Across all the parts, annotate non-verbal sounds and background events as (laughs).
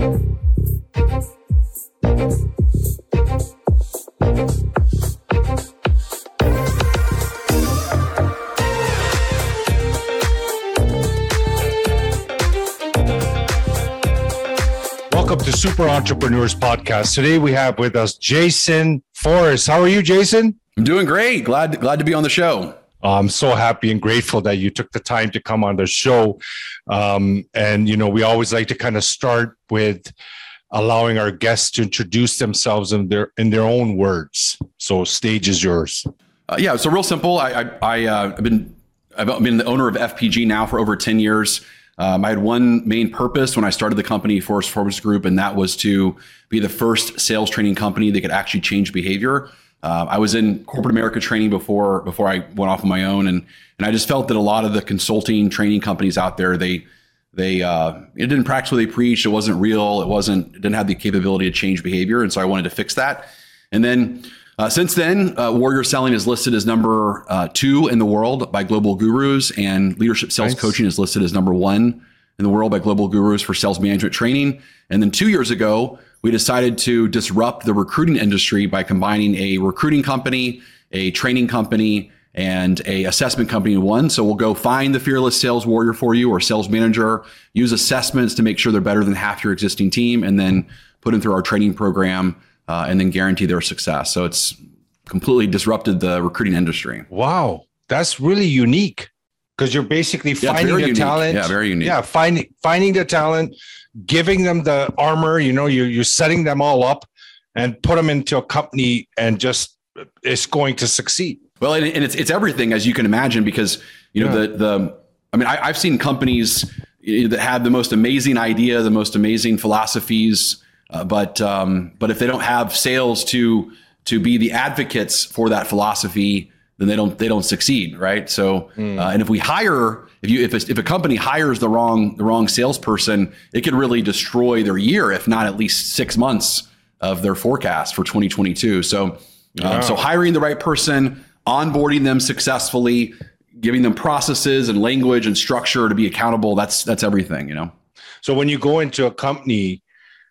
Welcome to Super Entrepreneurs Podcast. Today we have with us Jason Forrest. How are you, Jason? I'm doing great. Glad glad to be on the show. I'm so happy and grateful that you took the time to come on the show. Um, and you know, we always like to kind of start with allowing our guests to introduce themselves in their in their own words. So, stage is yours. Uh, yeah, so real simple. I, I, I uh, I've been I've been the owner of FPG now for over ten years. Um, I had one main purpose when I started the company, Forrest Performance Group, and that was to be the first sales training company that could actually change behavior. Uh, I was in corporate America training before before I went off on my own, and and I just felt that a lot of the consulting training companies out there they they uh, it didn't practice what they preached. It wasn't real. It wasn't it didn't have the capability to change behavior, and so I wanted to fix that. And then uh, since then, uh, Warrior Selling is listed as number uh, two in the world by Global Gurus, and Leadership Sales nice. Coaching is listed as number one in the world by Global Gurus for sales management training. And then two years ago, we decided to disrupt the recruiting industry by combining a recruiting company, a training company, and a assessment company in one. So we'll go find the fearless sales warrior for you or sales manager, use assessments to make sure they're better than half your existing team, and then put them through our training program uh, and then guarantee their success. So it's completely disrupted the recruiting industry. Wow, that's really unique because you're basically yeah, finding the unique. talent. Yeah, very unique. Yeah, finding finding the talent, giving them the armor. You know, you you're setting them all up and put them into a company and just it's going to succeed. Well, and, and it's it's everything as you can imagine because you know yeah. the the I mean I, I've seen companies that have the most amazing idea, the most amazing philosophies uh, but um, but if they don't have sales to to be the advocates for that philosophy, then they don't they don't succeed, right? So mm. uh, and if we hire if you if a, if a company hires the wrong the wrong salesperson, it could really destroy their year, if not at least six months of their forecast for 2022. So um, so hiring the right person, onboarding them successfully, giving them processes and language and structure to be accountable. That's that's everything, you know. So when you go into a company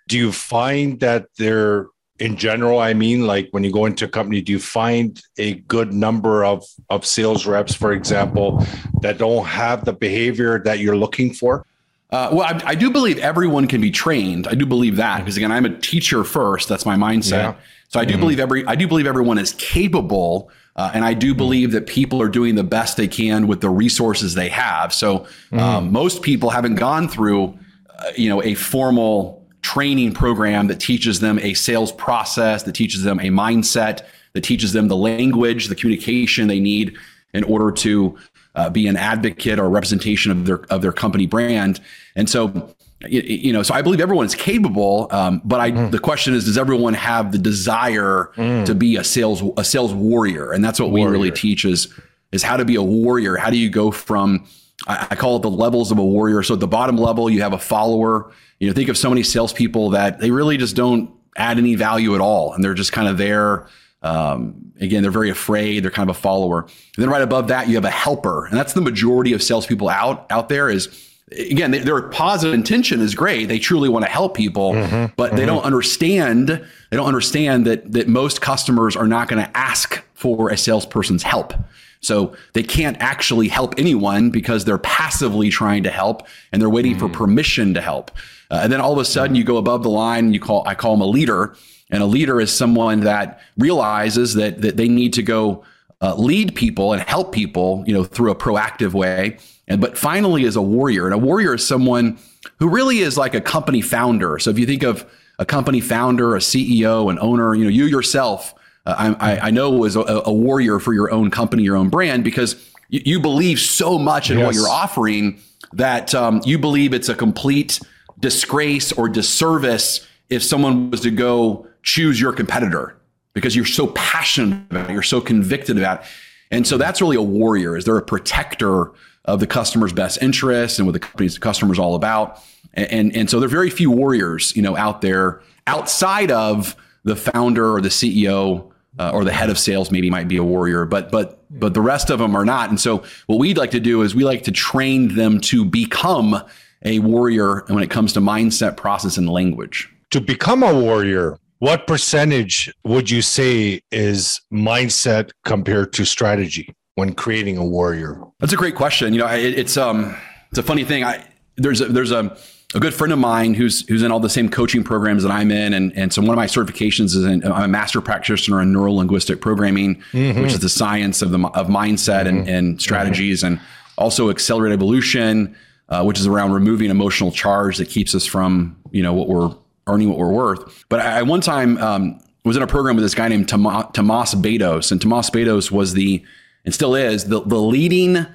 do you find that they're in general i mean like when you go into a company do you find a good number of of sales reps for example that don't have the behavior that you're looking for uh, well, I, I, do believe everyone can be trained. I do believe that because again, I'm a teacher first. That's my mindset. Yeah. So I do mm-hmm. believe every I do believe everyone is capable, uh, and I do mm-hmm. believe that people are doing the best they can with the resources they have. So mm-hmm. um, most people haven't gone through, uh, you know, a formal training program that teaches them a sales process, that teaches them a mindset, that teaches them the language, the communication they need in order to uh, be an advocate or representation of their of their company brand. And so, you, you know, so I believe everyone is capable, um, but I mm. the question is, does everyone have the desire mm. to be a sales a sales warrior? And that's what warrior. we really teach is is how to be a warrior. How do you go from I, call it the levels of a warrior. So at the bottom level, you have a follower you know, think of so many salespeople that they really just don't add any value at all, and they're just kind of there. Um, again, they're very afraid. They're kind of a follower. And then right above that, you have a helper, and that's the majority of salespeople out out there. Is again, they, their positive intention is great. They truly want to help people, mm-hmm, but mm-hmm. they don't understand. They don't understand that that most customers are not going to ask for a salesperson's help. So they can't actually help anyone because they're passively trying to help and they're waiting mm. for permission to help. Uh, and then all of a sudden you go above the line and you call, I call them a leader. And a leader is someone that realizes that, that they need to go uh, lead people and help people, you know, through a proactive way. And, but finally is a warrior. And a warrior is someone who really is like a company founder. So if you think of a company founder, a CEO, an owner, you know, you yourself, uh, I, I, know was a, a, warrior for your own company, your own brand, because you, you believe so much in yes. what you're offering that um, you believe it's a complete disgrace or disservice if someone was to go choose your competitor because you're so passionate about it, you're so convicted about it. And so that's really a warrior. Is they're a protector of the customer's best interests and what the company's customer's all about? And, and, and so there are very few warriors, you know, out there outside of the founder or the CEO uh, or the head of sales maybe might be a warrior, but but but the rest of them are not. And so what we'd like to do is we like to train them to become a warrior when it comes to mindset, process, and language. To become a warrior, what percentage would you say is mindset compared to strategy when creating a warrior? That's a great question. You know, it, it's um, it's a funny thing. I there's a, there's a a good friend of mine who's who's in all the same coaching programs that I'm in, and and so one of my certifications is in, I'm a master practitioner in neuro linguistic programming, mm-hmm. which is the science of the of mindset mm-hmm. and, and strategies, mm-hmm. and also accelerated evolution, uh, which is around removing emotional charge that keeps us from you know what we're earning what we're worth. But I, I one time um, was in a program with this guy named Tomas Bedos, and Tomas Bedos was the and still is the the leading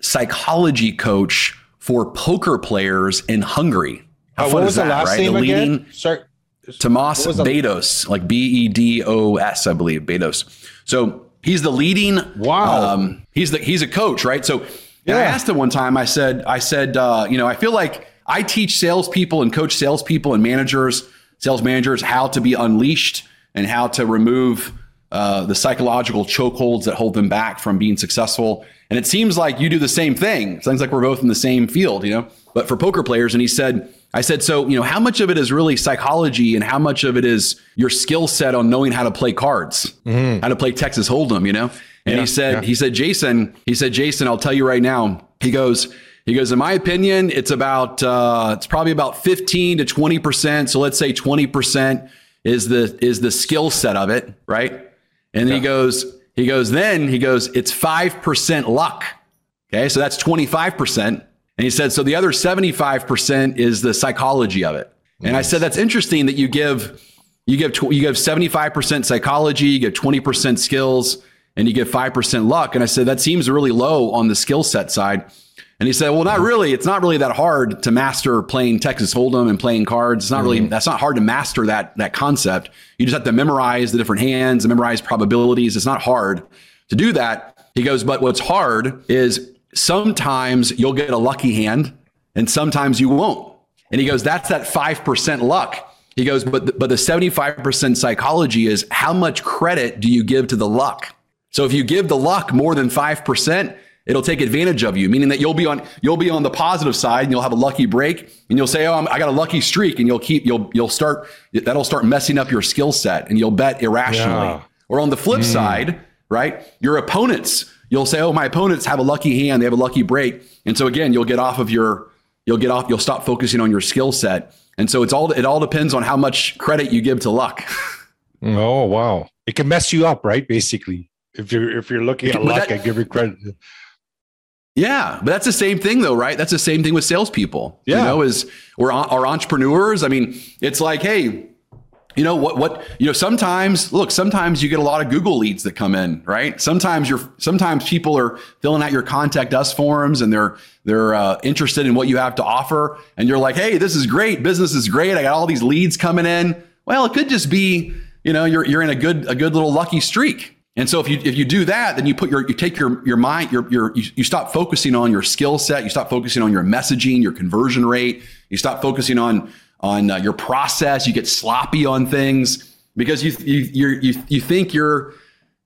psychology coach for poker players in Hungary. How uh, what was that, the last right? name the leading, again? Sorry. Tomas Bedos, like B E D O S, I believe, Bedos. So he's the leading. Wow. Um, he's the he's a coach, right? So yeah. I asked him one time. I said, I said, uh, you know, I feel like I teach salespeople and coach salespeople and managers, sales managers, how to be unleashed and how to remove uh, the psychological chokeholds that hold them back from being successful. And it seems like you do the same thing. It seems like we're both in the same field, you know. But for poker players, and he said, I said, so you know, how much of it is really psychology, and how much of it is your skill set on knowing how to play cards, mm-hmm. how to play Texas Hold'em, you know? And yeah, he said, yeah. he said, Jason, he said, Jason, I'll tell you right now. He goes, he goes, in my opinion, it's about, uh, it's probably about 15 to 20 percent. So let's say 20 percent is the is the skill set of it, right? And then he goes, he goes, then he goes, it's 5% luck. Okay. So that's 25%. And he said, so the other 75% is the psychology of it. And I said, that's interesting that you give, you give, you give 75% psychology, you give 20% skills, and you give 5% luck. And I said, that seems really low on the skill set side. And he said, well, not really. It's not really that hard to master playing Texas Hold'em and playing cards. It's not really, mm-hmm. that's not hard to master that, that concept. You just have to memorize the different hands and memorize probabilities. It's not hard to do that. He goes, but what's hard is sometimes you'll get a lucky hand and sometimes you won't. And he goes, that's that 5% luck. He goes, but the, but the 75% psychology is how much credit do you give to the luck? So if you give the luck more than 5%, it'll take advantage of you, meaning that you'll be on you'll be on the positive side and you'll have a lucky break and you'll say, "Oh, I'm, i got a lucky streak," and you'll keep you'll you'll start that'll start messing up your skill set and you'll bet irrationally. Yeah. Or on the flip mm. side, right? Your opponents, you'll say, "Oh, my opponents have a lucky hand, they have a lucky break," and so again, you'll get off of your you'll get off you'll stop focusing on your skill set. And so it's all it all depends on how much credit you give to luck. (laughs) oh wow, it can mess you up, right? Basically, if you're if you're looking at luck, that, I give you credit. Yeah, but that's the same thing though, right? That's the same thing with salespeople. Yeah. You know, is or our entrepreneurs. I mean, it's like, hey, you know what what you know sometimes look sometimes you get a lot of google leads that come in right sometimes you're sometimes people are filling out your contact us forms and they're they're uh, interested in what you have to offer and you're like hey this is great business is great i got all these leads coming in well it could just be you know you're you're in a good a good little lucky streak and so if you if you do that, then you put your you take your your mind your your you, you stop focusing on your skill set, you stop focusing on your messaging, your conversion rate, you stop focusing on on uh, your process, you get sloppy on things because you you you you think you're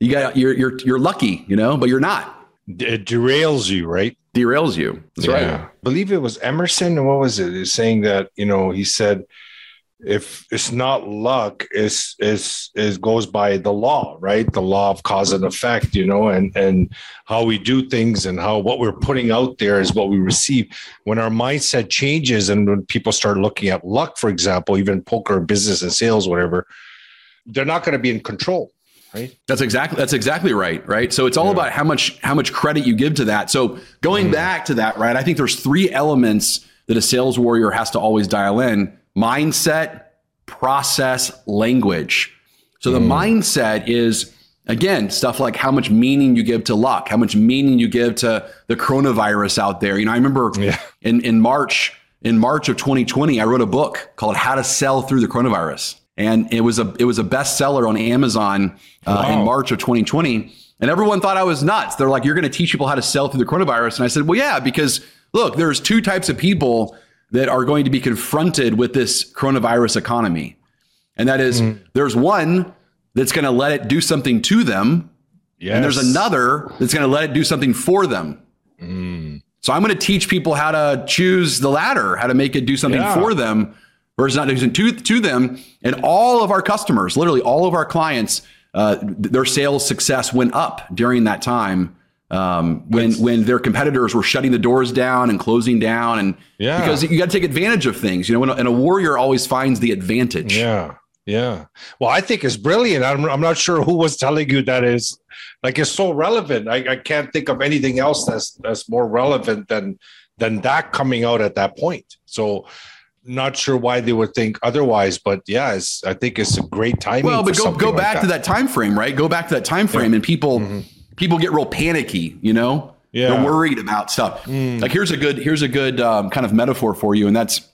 you got you're you're you're lucky, you know, but you're not. It derails you, right? Derails you. That's yeah. right. I believe it was Emerson. What was it? Is saying that you know he said if it's not luck is is is goes by the law right? The law of cause and effect you know and and how we do things and how what we're putting out there is what we receive. When our mindset changes and when people start looking at luck for example even poker business and sales whatever they're not going to be in control right? That's exactly that's exactly right right? So it's all yeah. about how much how much credit you give to that. So going mm. back to that right i think there's three elements that a sales warrior has to always dial in mindset, process, language. So the mm. mindset is again stuff like how much meaning you give to luck, how much meaning you give to the coronavirus out there. You know, I remember yeah. in in March in March of 2020, I wrote a book called How to Sell Through the Coronavirus, and it was a it was a bestseller on Amazon uh, wow. in March of 2020. And everyone thought I was nuts. They're like, "You're going to teach people how to sell through the coronavirus?" And I said, "Well, yeah, because look, there's two types of people that are going to be confronted with this coronavirus economy. And that is, mm. there's one that's going to let it do something to them. Yes. And there's another that's going to let it do something for them. Mm. So I'm going to teach people how to choose the latter, how to make it do something yeah. for them versus not doing to, to them. And all of our customers, literally all of our clients, uh, their sales success went up during that time um, when when their competitors were shutting the doors down and closing down, and yeah. because you got to take advantage of things. You know, and a warrior always finds the advantage. Yeah, yeah. Well, I think it's brilliant. I'm I'm not sure who was telling you that is like it's so relevant. I, I can't think of anything else that's that's more relevant than than that coming out at that point. So not sure why they would think otherwise, but yeah, I think it's a great timing. Well, but go go back like that. to that time frame, right? Go back to that time frame, yeah. and people mm-hmm. People get real panicky, you know. Yeah. They're worried about stuff. Mm. Like here's a good here's a good um, kind of metaphor for you, and that's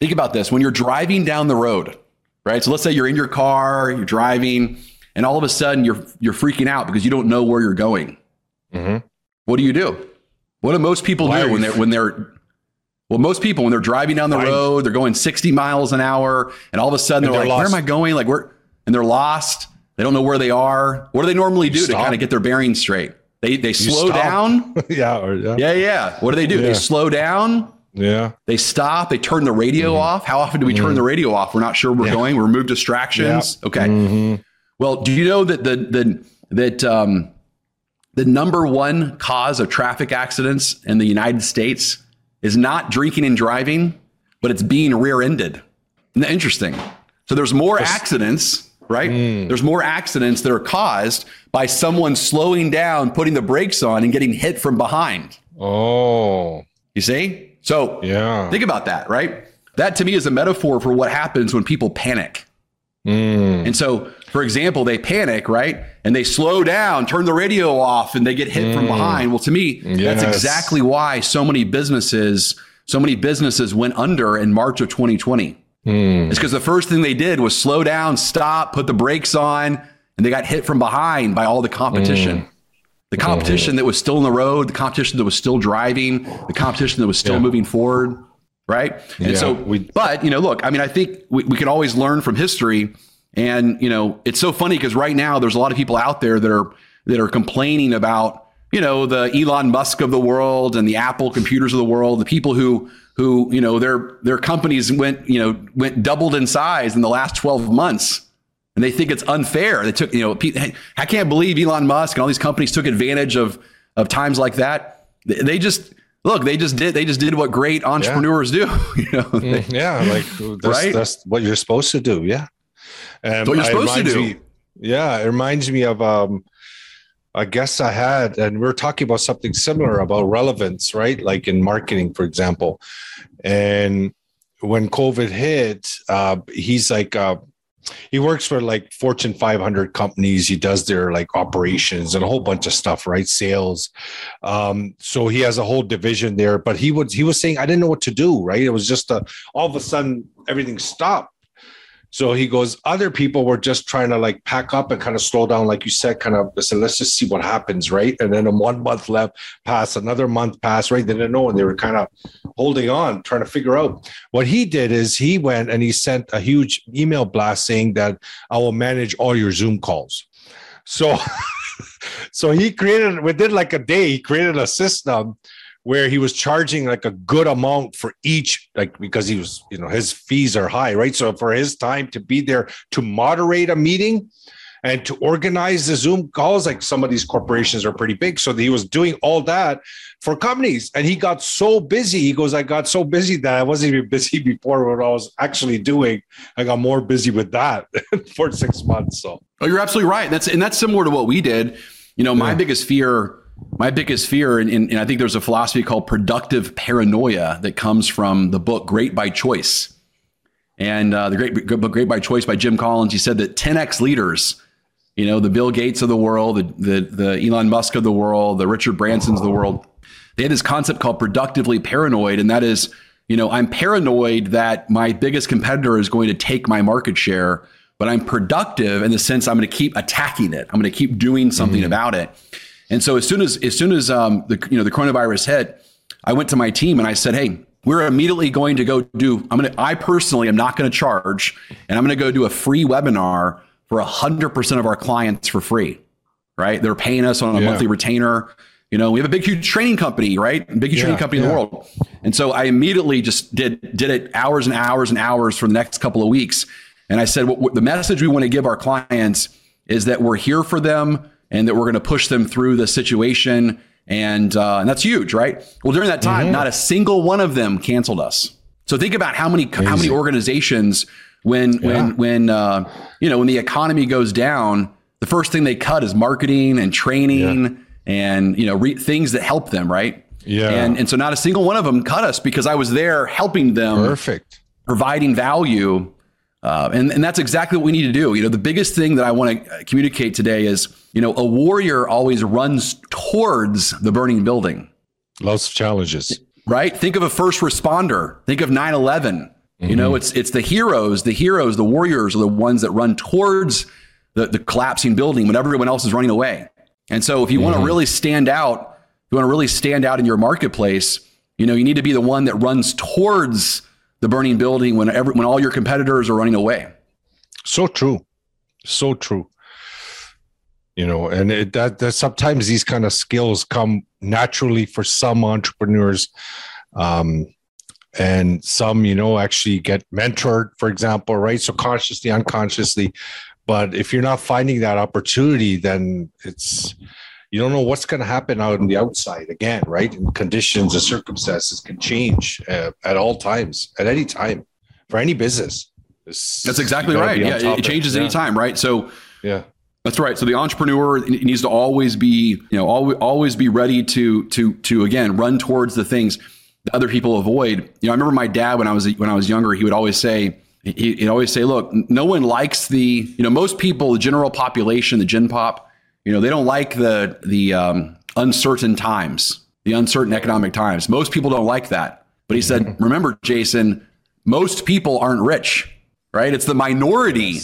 think about this: when you're driving down the road, right? So let's say you're in your car, you're driving, and all of a sudden you're you're freaking out because you don't know where you're going. Mm-hmm. What do you do? What do most people Why do when they're when they're well, most people when they're driving down the Fine. road, they're going 60 miles an hour, and all of a sudden they're, they're, like, lost. "Where am I going?" Like where? And they're lost. They don't know where they are. What do they normally do to kind of get their bearings straight? They they slow down. (laughs) yeah, or, yeah, yeah, yeah. What do they do? Yeah. They slow down. Yeah. They stop. They turn the radio mm-hmm. off. How often do we mm-hmm. turn the radio off? We're not sure we're yeah. going. We remove distractions. Yeah. Okay. Mm-hmm. Well, do you know that the the that um, the number one cause of traffic accidents in the United States is not drinking and driving, but it's being rear-ended. Isn't that interesting? So there's more accidents, right? Mm. There's more accidents that are caused by someone slowing down, putting the brakes on, and getting hit from behind. Oh. You see? So yeah. think about that, right? That to me is a metaphor for what happens when people panic. Mm. And so, for example, they panic, right? And they slow down, turn the radio off, and they get hit mm. from behind. Well, to me, yes. that's exactly why so many businesses, so many businesses went under in March of 2020. Mm. It's because the first thing they did was slow down, stop, put the brakes on, and they got hit from behind by all the competition. Mm. The competition that was still in the road, the competition that was still driving, the competition that was still yeah. moving forward right? And yeah, so, we, but you know, look, I mean, I think we, we can always learn from history, and you know, it's so funny because right now there's a lot of people out there that are that are complaining about you know the Elon Musk of the world and the Apple computers of the world, the people who who you know their their companies went you know went doubled in size in the last 12 months. And they think it's unfair. They took, you know, I can't believe Elon Musk and all these companies took advantage of of times like that. They just look, they just did they just did what great entrepreneurs yeah. do. (laughs) You know, mm, yeah, like that's, right? that's what you're supposed to do. Yeah, um, what you're supposed to do. Me, yeah, it reminds me of um, a guest I had, and we are talking about something similar about relevance, right? Like in marketing, for example. And when COVID hit, uh, he's like, uh, he works for like Fortune 500 companies. He does their like operations and a whole bunch of stuff, right? Sales. Um, so he has a whole division there. But he was he was saying I didn't know what to do. Right? It was just a, all of a sudden everything stopped. So he goes, other people were just trying to like pack up and kind of slow down, like you said, kind of said, let's just see what happens, right? And then a one month left pass, another month pass, right? They didn't know, and they were kind of holding on, trying to figure out. What he did is he went and he sent a huge email blast saying that I will manage all your Zoom calls. So (laughs) so he created within like a day, he created a system where he was charging like a good amount for each like because he was you know his fees are high right? So for his time to be there to moderate a meeting and to organize the zoom calls like some of these corporations are pretty big. So he was doing all that for companies and he got so busy. He goes i got so busy that i wasn't even busy (laughs) before what i was actually doing. I got more busy with that (laughs) for six months so. Oh you're absolutely right. That's and that's similar to what we did. You know my yeah. biggest fear my biggest fear, and, and, I think there's a philosophy called productive paranoia that comes from the book Great by Choice. And uh, the great book Great by Choice by Jim Collins, he said that 10x leaders, you know, the Bill Gates of the world, the, the, the Elon Musk of the world, the Richard Bransons of the world, they had this concept called productively paranoid. And that is, you know, I'm paranoid that my biggest competitor is going to take my market share, but I'm productive in the sense I'm going to keep attacking it. I'm going to keep doing something mm-hmm. about it. And so as soon as as soon as um, the you know the coronavirus hit, I went to my team and I said, "Hey, we're immediately going to go do. I'm gonna. I personally am not going to charge, and I'm going to go do a free webinar for hundred percent of our clients for free. Right? They're paying us on a yeah. monthly retainer." You know, we have a big, huge training company, right? Big, huge yeah, training company yeah. in the world. And so I immediately just did did it hours and hours and hours for the next couple of weeks. And I said, the message we want to give our clients is that we're here for them and that we're going to push them through the situation. And uh, and that's huge, right? Well, during that time, mm-hmm. not a single one of them canceled us. So think about how many how many organizations when yeah. when when uh, you know when the economy goes down, the first thing they cut is marketing and training and you know re- things that help them, right? Yeah. And and so not a single one of them cut us because I was there helping them. Perfect. Providing value. Uh, and, and that's exactly what we need to do. You know, the biggest thing that I want to communicate today is, you know, a warrior always runs towards the burning building. Lots of challenges. Right? Think of a first responder. Think of 9 11. Mm-hmm. You know, mm-hmm. it's it's the heroes, the heroes, the warriors are the ones that run towards the, the collapsing building when everyone else is running away. And so if you mm-hmm. want to really stand out, if you want to really stand out in your marketplace, you know, you need to be the one that runs towards the burning building when every, when all your competitors are running away. So true. So true. You know, and it, that, that sometimes these kind of skills come naturally for some entrepreneurs. Um, and some, you know, actually get mentored, for example, right? So consciously, unconsciously, but if you're not finding that opportunity, then it's you don't know what's going to happen out on the outside again, right? And conditions and circumstances can change uh, at all times, at any time, for any business. It's, That's exactly right. Yeah, it changes yeah. anytime, right? So yeah. That's right. So the entrepreneur needs to always be, you know, always always be ready to to to again run towards the things that other people avoid. You know, I remember my dad when I was when I was younger, he would always say, he'd always say, look, no one likes the, you know, most people, the general population, the gen pop, you know, they don't like the, the um, uncertain times, the uncertain economic times. Most people don't like that. But he said, (laughs) remember, Jason, most people aren't rich, right? It's the minority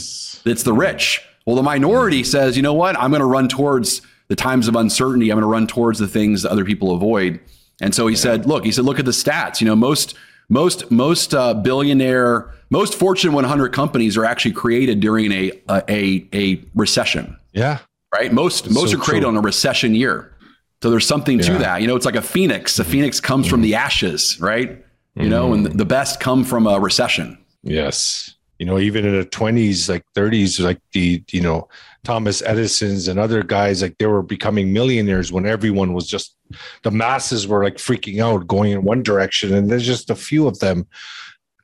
that's the rich. Well, the minority says, you know what? I'm going to run towards the times of uncertainty. I'm going to run towards the things that other people avoid. And so he yeah. said, look, he said, look at the stats. You know, most most most uh, billionaire, most Fortune 100 companies are actually created during a a a, recession. Yeah. Right. Most most so are created true. on a recession year. So there's something yeah. to that. You know, it's like a phoenix. A phoenix comes mm from the ashes, right? You mm know, and the best come from a recession. Yes. You know, even in the 20s, like 30s, like the, you know, Thomas Edison's and other guys, like they were becoming millionaires when everyone was just the masses were like freaking out, going in one direction, and there's just a few of them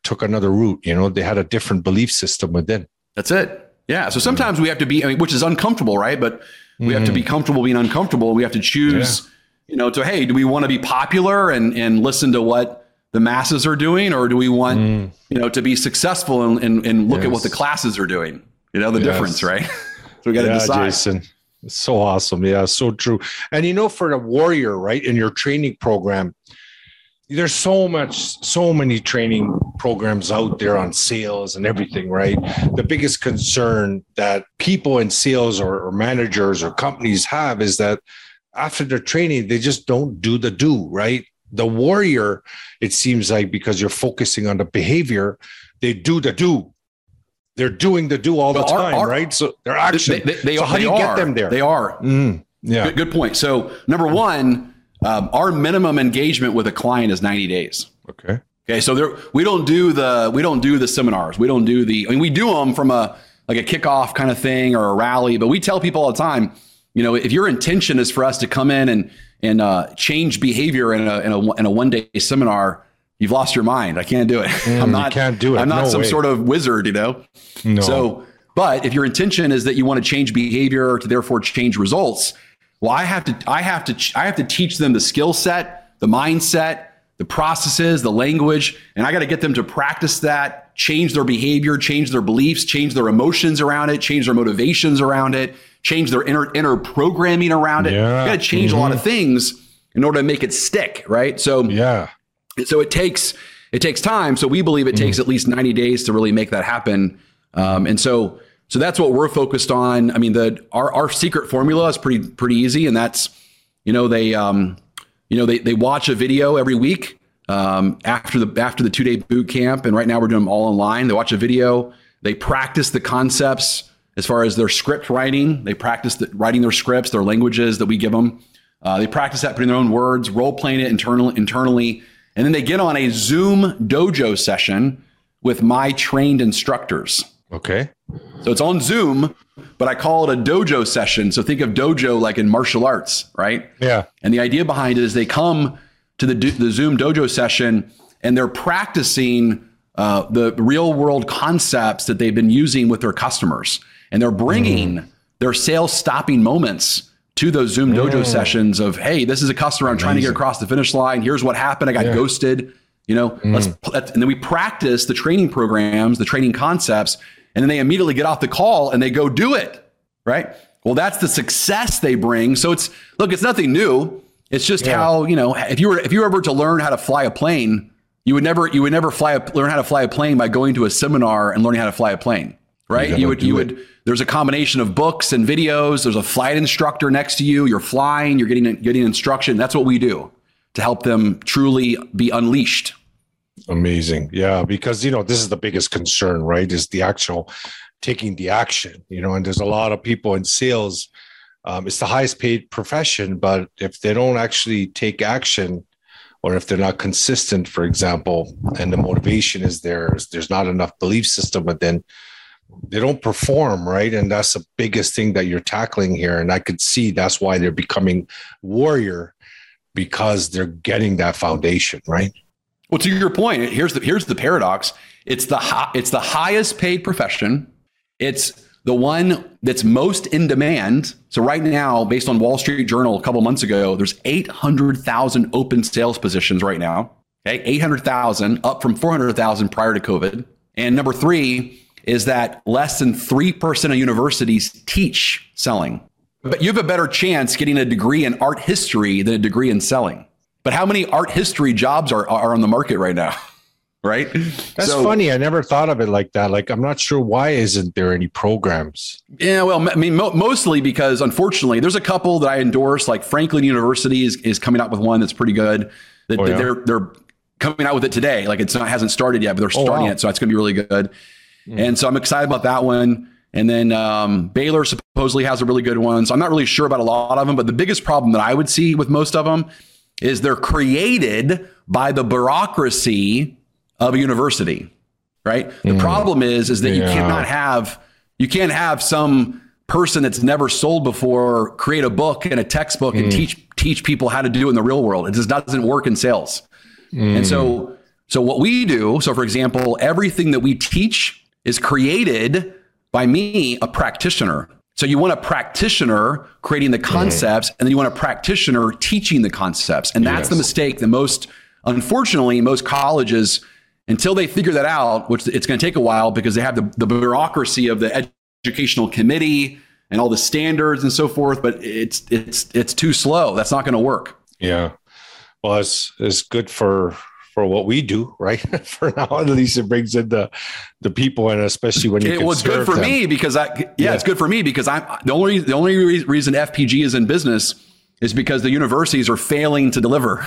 took another route. You know, they had a different belief system within. That's it. Yeah. So sometimes we have to be, I mean, which is uncomfortable, right? But we mm have to be mm-hmm. comfortable being uncomfortable. We have to choose, yeah. you know, to hey, do we want to be popular and and listen to what the masses are doing, or do we want, mm. you know, to be successful and and, and look yes. at what the classes are doing? You know, the yes. difference, right? (laughs) So we got to yeah, decide. Jason. So awesome. Yeah, so true. And you know, for a warrior, right, in your training program, there's so much, so many training programs out there on sales and everything, right? The biggest concern that people in sales or, or managers or companies have is that after their training, they just don't do the do, right? The warrior, it seems like because you're focusing on the behavior, they do the do they're doing the do all the time, right? So they're actually. They, they, they so how do you are, get them there? They are. Mm, yeah. Good, good, point. So number one, um, our minimum engagement with a client is 90 days. Okay. Okay. So there, we don't do the we don't do the seminars. We don't do the. I mean, we do them from a like a kickoff kind of thing or a rally, but we tell people all the time. You know, if your intention is for us to come in and and uh, change behavior in a in a, in a one day seminar you've lost your mind. I can't do it. (laughs) Mm, I'm not. can't do it. I'm not no some way. sort of wizard, you know. No. So, but if your intention is that you want to change behavior to therefore change results, well, I have to. I have to. I have to teach them the skill set, the mindset, the processes, the language, and I got to get them to practice that, change their behavior, change their beliefs, change their emotions around it, change their motivations around it, change their inner inner programming around it. Yeah. got to change mm-hmm. a lot of mm-hmm. things in order to make it stick, right? So yeah so it takes it takes time. So we believe it takes mm-hmm. at least 90 days to really make that happen. Um, and so so that's what we're focused on. I mean, the our our secret formula is pretty pretty easy, and that's you know they um, you know they they watch a video every week um, after the after the two day boot camp, and right now we're doing them all online. They watch a video, they practice the concepts as far as their script writing. They practice the, writing their scripts, their languages that we give them. Uh, they practice that, putting their own words, role playing it internal, internally, and then they get on a Zoom dojo session with my trained instructors. Okay. So it's on Zoom, but I call it a dojo session. So think of dojo like in martial arts, right? Yeah. And the idea behind it is they come to the, the Zoom dojo session and they're practicing uh, the real world concepts that they've been using with their customers. And they're bringing mm. their sales stopping moments to those Zoom dojo mm. sessions of, hey, this is a customer I'm Amazing. trying to get across the finish line. Here's what happened. I got yeah. ghosted. You know, mm. let's and then we practice the training programs, the training concepts, and then they immediately get off the call and they go do it. Right. Well, that's the success they bring. So it's look, it's nothing new. It's just yeah. how you know if you were if you were ever to learn how to fly a plane, you would never you would never fly a, learn how to fly a plane by going to a seminar and learning how to fly a plane, right? You, you would you it. would there's a combination of books and videos. There's a flight instructor next to you. You're flying. You're getting getting instruction. That's what we do to help them truly be unleashed. Amazing, yeah. Because you know this is the biggest concern, right? Is the actual taking the action. You know, and there's a lot of people in sales. Um, it's the highest paid profession, but if they don't actually take action, or if they're not consistent, for example, and the motivation is there, there's not enough belief system within they don't perform right and that's the biggest thing that you're tackling here and i could see that's why they're becoming warrior because they're getting that foundation right well to your point here's the here's the paradox. It's the it's the highest paid profession. It's the one that's most in demand. So right now based on wall street journal a couple months ago there's 800000 open sales positions right now okay? 800000 up from 400000 prior to covid. And number three is that less than 3% of universities teach selling. But you have a better chance getting a degree in art history than a degree in selling. But how many art history jobs are, are on the market right now? (laughs) right? That's so, funny. I never thought of it like that. Like, I'm not sure why isn't there any programs? Yeah, well, I mean, mo- mostly because unfortunately, there's a couple that I endorse. Like Franklin University is, is coming out with one that's pretty good. That, oh, yeah? They're they're coming out with it today. Like it's not hasn't started yet, but they're starting oh, wow. it, so it's going to be really good. Mm. And so I'm excited about that one. And then um, Baylor supposedly has a really good one. So I'm not really sure about a lot of them. But the biggest problem that I would see with most of them is they're created by the bureaucracy of a university, right? The mm. problem is is that yeah. you cannot have you can't have some person that's never sold before create a book and a textbook mm. and teach teach people how to do it in the real world. It just doesn't work in sales. Mm. And so so what we do, so for example, everything that we teach is created by me, a practitioner. So you want a practitioner creating the mm-hmm. concepts, mm. and then you want a practitioner teaching the concepts. And that's yes. the mistake that most, unfortunately, most colleges, until they figure that out, which it's going to take a while because they have the, the bureaucracy of the educational committee and all the standards and so forth, but it's it's it's too slow. That's not going to work. Yeah. Well, it's it's good for for what we do, right? (laughs) for now, at least it brings in the the people, and especially when you. It was good for them. me because I yeah, yeah, it's good for me because I'm the only the only reason FPG is in business is because the universities are failing to deliver.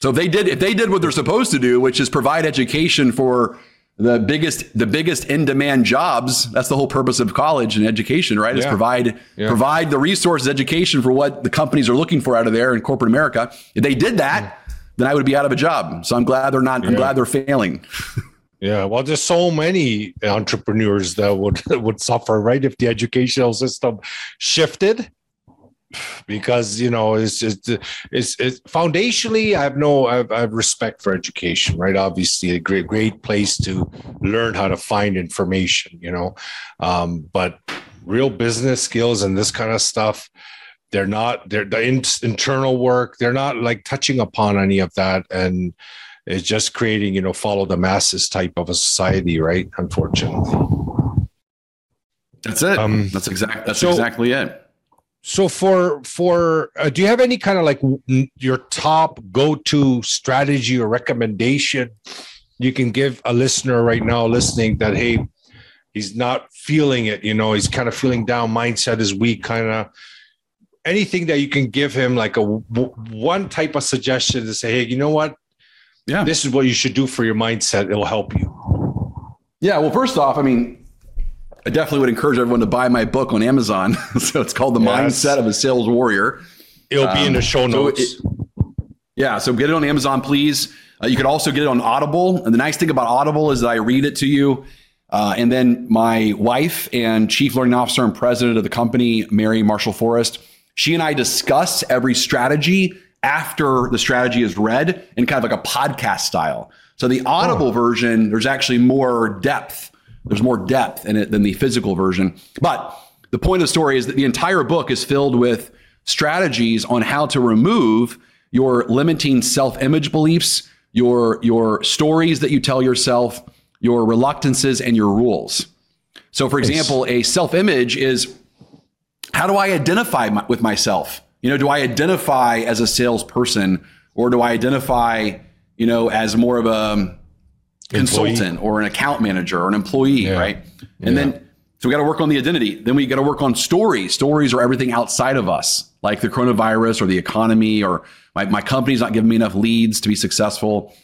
So if they did if they did what they're supposed to do, which is provide education for the biggest the biggest in demand jobs that's the whole purpose of college and education right yeah. is provide yeah. provide the resources education for what the companies are looking for out of there in corporate america if they did that mm. Then I would be out of a job. So I'm glad they're not. Yeah. I'm glad they're failing. (laughs) yeah, well, there's so many entrepreneurs that would (laughs) would suffer, right, if the educational system shifted. Because you know, it's just it's, it's foundationally, I have no, I have, I have respect for education, right? Obviously, a great great place to learn how to find information, you know, um, but real business skills and this kind of stuff they're not they're the in, internal work they're not like touching upon any of that. And it's just creating you know follow the masses type of a society right? Unfortunately. That's it. Um, that's exactly that's so, exactly it. So for for uh, do you have any kind of like your top go-to strategy or recommendation you can give a listener right now listening that hey he's not feeling it you know he's kind of feeling down mindset is weak kind of anything that you can give him like a one type of suggestion to say, hey, you know what? Yeah, this is what you should do for your mindset. It'll help you. Yeah. Well, first off, I mean, I definitely would encourage everyone to buy my book on Amazon. (laughs) so it's called The yes. Mindset of a Sales Warrior. It'll be in the show notes. So it, yeah, so get it on Amazon, please. Uh, you could also get it on Audible. And the nice thing about Audible is that I read it to you. Uh, and then my wife and chief learning officer and president of the company, Mary Marshall Forrest, she and I discuss every strategy after the strategy is read in kind of like a podcast style. So the oh. Audible oh. version, there's actually more depth. There's more depth in it than the physical version. But the point of the story is that the entire book is filled with strategies on how to remove your limiting self-image beliefs, your your stories that you tell yourself, your reluctances and your rules. So for example, a self-image is how do I identify my, with myself? You know, do I identify as a salesperson or do I identify, you know, as more of a um, consultant or an account manager or an employee, yeah. right? And yeah. then so we got to work on the identity. Then we got to work on stories. Stories are everything outside of us, like the coronavirus or the economy or my, my company's not giving me enough leads to be successful.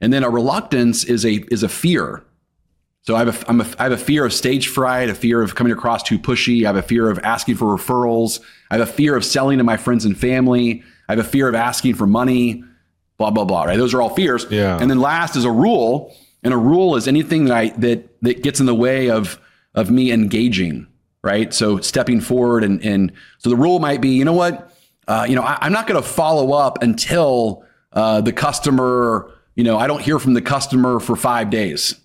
And then a reluctance is a is a fear. So I have a, I'm a, I have a fear of stage fright, a fear of coming across too pushy. I have a fear of asking for referrals. I have a fear of selling to my friends and family. I have a fear of asking for money. Blah blah blah. Right? Those are all fears. Yeah. And then last is a rule, and a rule is anything that I that that gets in the way of of me engaging, right? So stepping forward and and so the rule might be, you know what, uh, you know, I, am not going to follow up until uh, the customer, you know, I don't hear from the customer for five days.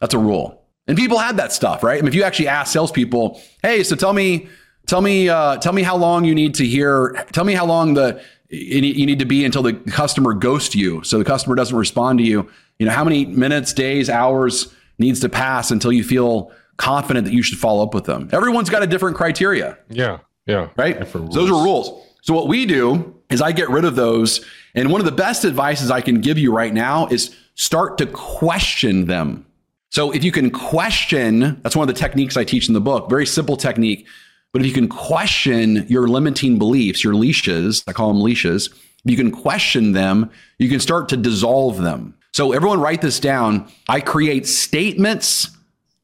That's a rule. And people had that stuff, right? I mean, if you actually ask salespeople, hey, so tell me, tell me, uh, tell me how long you need to hear, tell me how long the you need to be until the customer ghosts you, so the customer doesn't respond to you. You know, how many minutes, days, hours needs to pass until you feel confident that you should follow up with them. Everyone's got a different criteria. Yeah. Yeah. Right. So those are rules. So what we do is I get rid of those. And one of the best advices I can give you right now is start to question them. So if you can question, that's one of the techniques I teach in the book, very simple technique. But if you can question your limiting beliefs, your leashes, I call them leashes, if you can question them, you can start to dissolve them. So everyone write this down. I create statements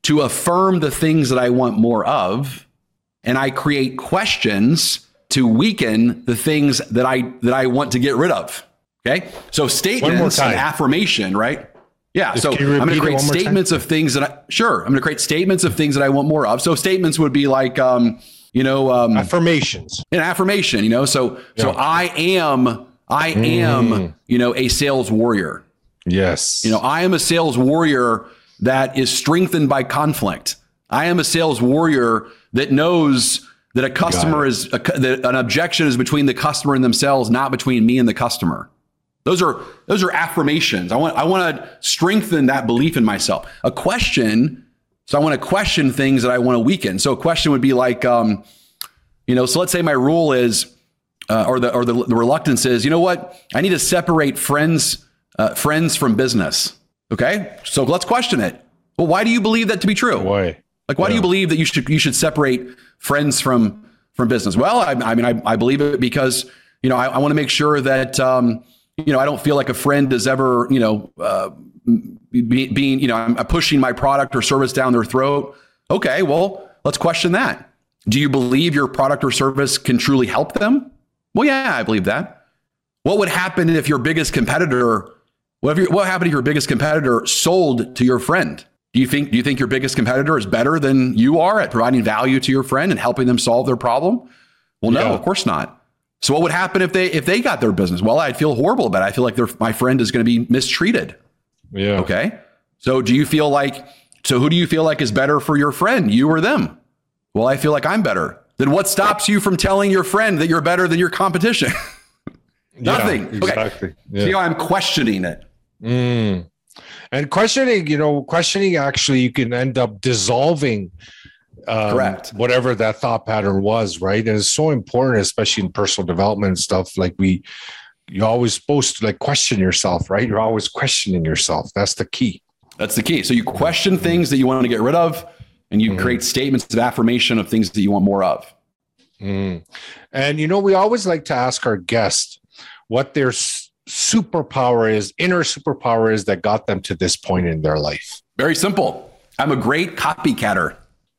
to affirm the things that I want more of, and I create questions to weaken the things that I that I want to get rid of. Okay, so statements and affirmation, right? Yeah, Just so I'm going to create statements of things that I sure I'm going to create statements of things that I want more of. So statements would be like, um, you know, um, affirmations. An affirmation, you know. So yeah. so I am I am mm. you know a sales warrior. Yes. You know, I am a sales warrior that is strengthened by conflict. I am a sales warrior that knows that a customer is a, that an objection is between the customer and themselves, not between me and the customer. Those are those are affirmations. I want I want to strengthen that belief in myself. A question, so I want to question things that I want to weaken. So a question would be like, um, you know, so let's say my rule is, uh, or the or the, the reluctance is, you know what? I need to separate friends uh, friends from business. Okay, so let's question it. Well, why do you believe that to be true? Why? Like, why yeah. do you believe that you should you should separate friends from from business? Well, I, I mean, I, I, believe it because you know I, I want to make sure that um, you know I don't feel like a friend is ever you know uh, be, being you know I'm pushing my product or service down their throat. Okay, well, let's question that. Do you believe your product or service can truly help them? Well, yeah, I believe that. What would happen if your biggest competitor what, if what happened if your biggest competitor sold to your friend? Do you think do you think your biggest competitor is better than you are at providing value to your friend and helping them solve their problem? Well, no, yeah. of course not. So what would happen if they if they got their business? Well, I'd feel horrible about it. I feel like my friend is going to be mistreated. Yeah. Okay. So do you feel like so who do you feel like is better for your friend, you or them? Well, I feel like I'm better. Then what stops you from telling your friend that you're better than your competition? (laughs) Nothing. Yeah, exactly. Okay. Yeah. See how I'm questioning it. Mm. And questioning, you know, questioning actually, you can end up dissolving um, correct whatever that thought pattern was, right? And it's so important, especially in personal development and stuff. Like we, you're always supposed to like question yourself, right? You're always questioning yourself. That's the key. That's the key. So you question things that you want to get rid of, and you mm. create statements of affirmation of things that you want more of. Mm. And you know, we always like to ask our guests what their superpower is, inner superpower is that got them to this point in their life? Very simple. I'm a great copycatter.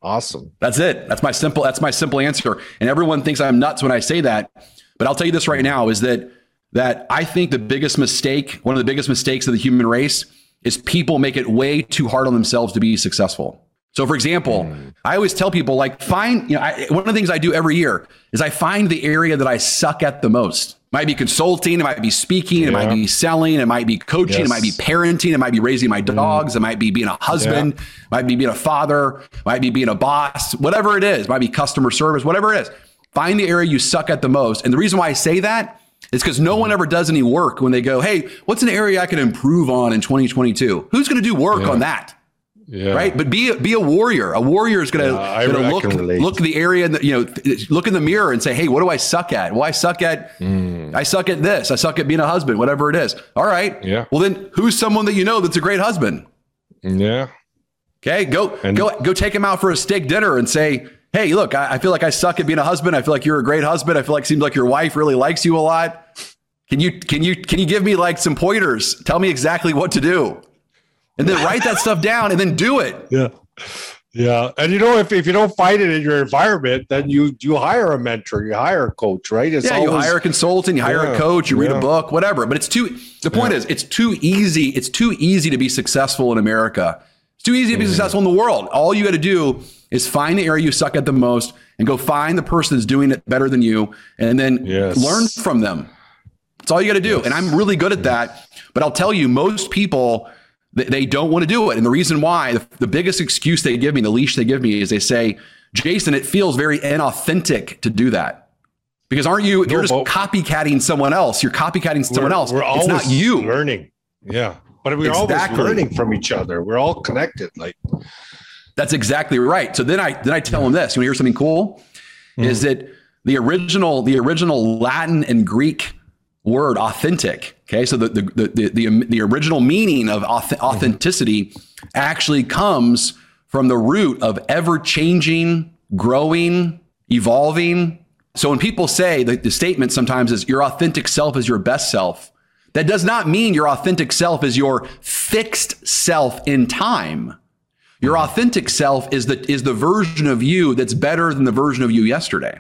Awesome. That's it. That's my simple. That's my simple answer. And everyone thinks I'm nuts when I say that. But I'll tell you this right now is that that I think the biggest mistake, one of the biggest mistakes of the human race is people make it way too hard on themselves to be successful. So, for example, mm. I always tell people like find, you know, I, one of the things I do every year is I find the area that I suck at the most. It might be consulting, it might be speaking, yeah. it might be selling, it might be coaching, yes. it might be parenting, it might be raising my mm. dogs, mm. it might be being a husband, yeah. might be being a father, might be being a boss, whatever it is, it might be customer service, whatever it is. Find the area you suck at the most. And the reason why I say that is because no one ever does any work when they go, hey, what's an area I can improve on in 2022? Who's going to do work yeah. on that? Yeah. Right. But be a, be a warrior. A warrior is going yeah, to look look the area and you know look in the mirror and say, hey, what do I suck at? Well, I suck at mm. I suck at this. I suck at being a husband. Whatever it is. All right. Yeah. Well, then who's someone that you know that's a great husband? Yeah. Okay. Go and, go go take him out for a steak dinner and say, hey, look, I, I feel like I suck at being a husband. I feel like you're a great husband. I feel like it seems like your wife really likes you a lot. Can you can you can you give me like some pointers? Tell me exactly what to do and then write that stuff down and then do it. Yeah. Yeah. And you know, if, if you don't find it in your environment, then you you hire a mentor, you hire a coach, right? It's yeah, always, you hire a consultant, you hire yeah, a coach, you read yeah. a book, whatever. But it's too the point yeah. is it's too easy, it's too easy to be successful in America. It's too easy to be mm. successful in the world. All you got to do is find the area you suck at the most and go find the person that's doing it better than you and then yes. learn from them. That's all you got to do. Yes. And I'm really good at that. But I'll tell you, most people they don't want to do it. And the reason why, the, the biggest excuse they give me, the leash they give me is they say, Jason, it feels very inauthentic to do that. Because aren't you, you're just copycatting someone else. You're copycatting someone else. We're it's not you. learning. Yeah. But we're exactly. always learning from each other. We're all connected. Like that's exactly right. So then I then I tell them this. You want to hear something cool? Mm. Is that the original the original Latin and Greek word authentic. Okay, so the the the the, the original meaning of mm-hmm. authenticity actually comes from the root of ever changing, growing, evolving. So when people say the, the statement sometimes is your authentic self is your best self, that does not mean your authentic self is your fixed self in time. Your mm-hmm. authentic self is the is the version of you that's better than the version of you yesterday.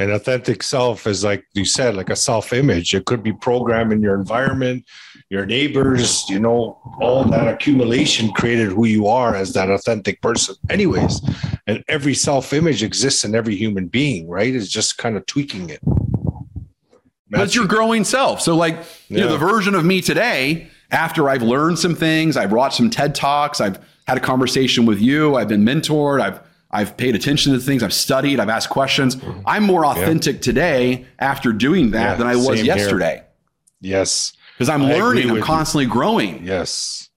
An authentic self is like you said, like a self image. It could be programmed in your environment, your neighbors, you know, all that accumulation created who you are as that authentic person, anyways. And every self image exists in every human being, right? It's just kind of tweaking it. That's your growing self. So, like, you yeah. know, the version of me today, after I've learned some things, I've watched some TED Talks, I've had a conversation with you, I've been mentored, I've I've paid attention to things. I've studied. I've asked questions. Mm-hmm. I'm more authentic yeah. today after doing that yeah, than I was yesterday. Here. Yes. Because I'm I learning. I'm constantly you. growing. Yes.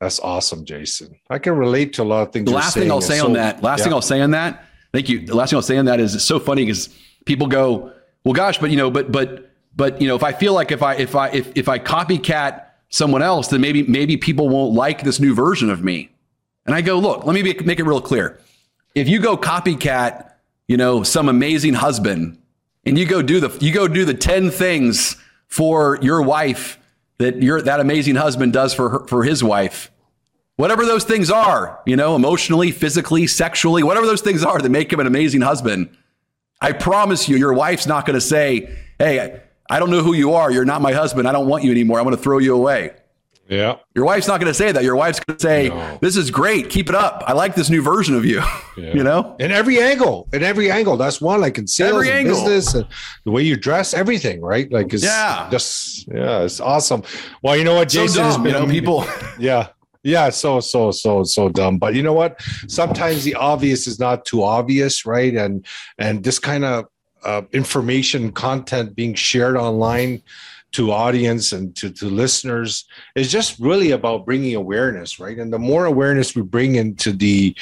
That's awesome, Jason. I can relate to a lot of things. The last thing I'll say so, on that, last yeah. thing I'll say on that, thank you. The last thing I'll say on that is it's so funny because people go, well, gosh, but you know, but, but, but, you know, if I feel like if I, if I, if, if I copycat someone else, then maybe, maybe people won't like this new version of me. And I go, look, let me make, make it real clear if you go copycat, you know, some amazing husband and you go do the you go do the 10 things for your wife that your that amazing husband does for her, for his wife. Whatever those things are, you know, emotionally, physically, sexually, whatever those things are that make him an amazing husband. I promise you your wife's not going to say, "Hey, I don't know who you are. You're not my husband. I don't want you anymore. I'm going to throw you away." Yeah. Your wife's not going to say that. Your wife's going to say, no. "This is great. Keep it up. I like this new version of you." (laughs) Yeah. you know, in every angle, in every angle. That's one. Like in sales, every and business, and the way you dress, everything. Right? Like it's yeah, just yeah, it's awesome. Well, you know what, Jason? So dumb, been, you know, people. (laughs) yeah. Yeah, so so so so dumb. But you know what? Sometimes the obvious is not too obvious, right? And and this kind of uh, information content being shared online to audience and to, to listeners is just really about bringing awareness right? And the more awareness we bring into the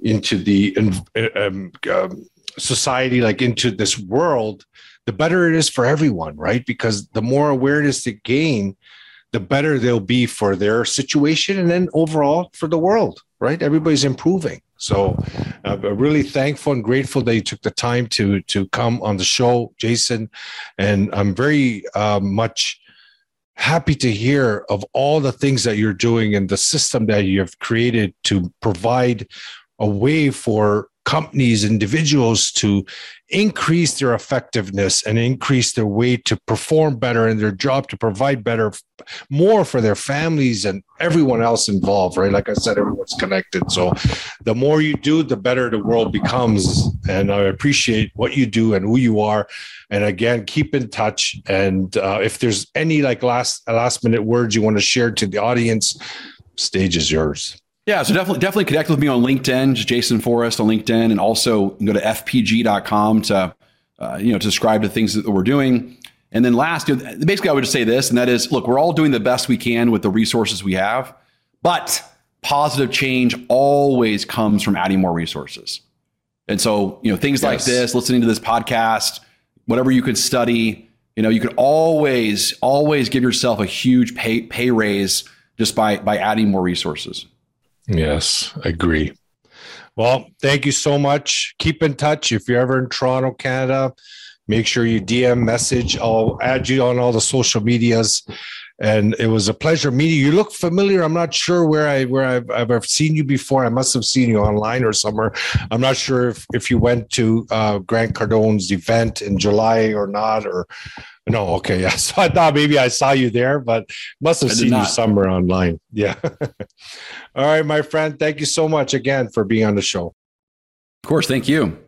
into the um, um, society like into this world the better it is for everyone right? Because the more awareness they gain the better they'll be for their situation and then overall for the world right? Everybody's improving so uh, really thankful and grateful that you took the time to to come on the show, Jason. And I'm very uh, much happy to hear of all the things that you're doing and the system that you have created to provide a way for companies, individuals to increase their effectiveness and increase their way to perform better in their job, to provide better, more for their families and everyone else involved, right? Like I said, everyone's connected. So the more you do, the better the world becomes. And I appreciate what you do and who you are. And again, keep in touch. And uh, if there's any like last last minute words you want to share to the audience, stage is yours. Yeah, so definitely definitely connect with me on LinkedIn, just Jason Forrest on LinkedIn, and also go to fpg.com to uh, you know to subscribe to things that we're doing. And then last, you know, basically, I would just say this, and that is, look, we're all doing the best we can with the resources we have, but positive change always comes from adding more resources. And so, you know, things yes. like this, listening to this podcast, whatever you could study, you know, you could always, always give yourself a huge pay pay raise just by by adding more resources. Yes, agree. Well, thank you so much. Keep in touch. If you're ever in Toronto, Canada, make sure you DM message. I'll add you on all the social medias and it was a pleasure meeting you. You look familiar. I'm not sure where I where I've, I've seen you before. I must have seen you online or somewhere. I'm not sure if if you went to uh, Grant Cardone's event in July or not. Or no, okay, (laughs) yeah. So I thought maybe I saw you there, but must have seen you somewhere online. (laughs) Yeah. All right, my friend. Thank you so much again for being on the show. Of course, thank you.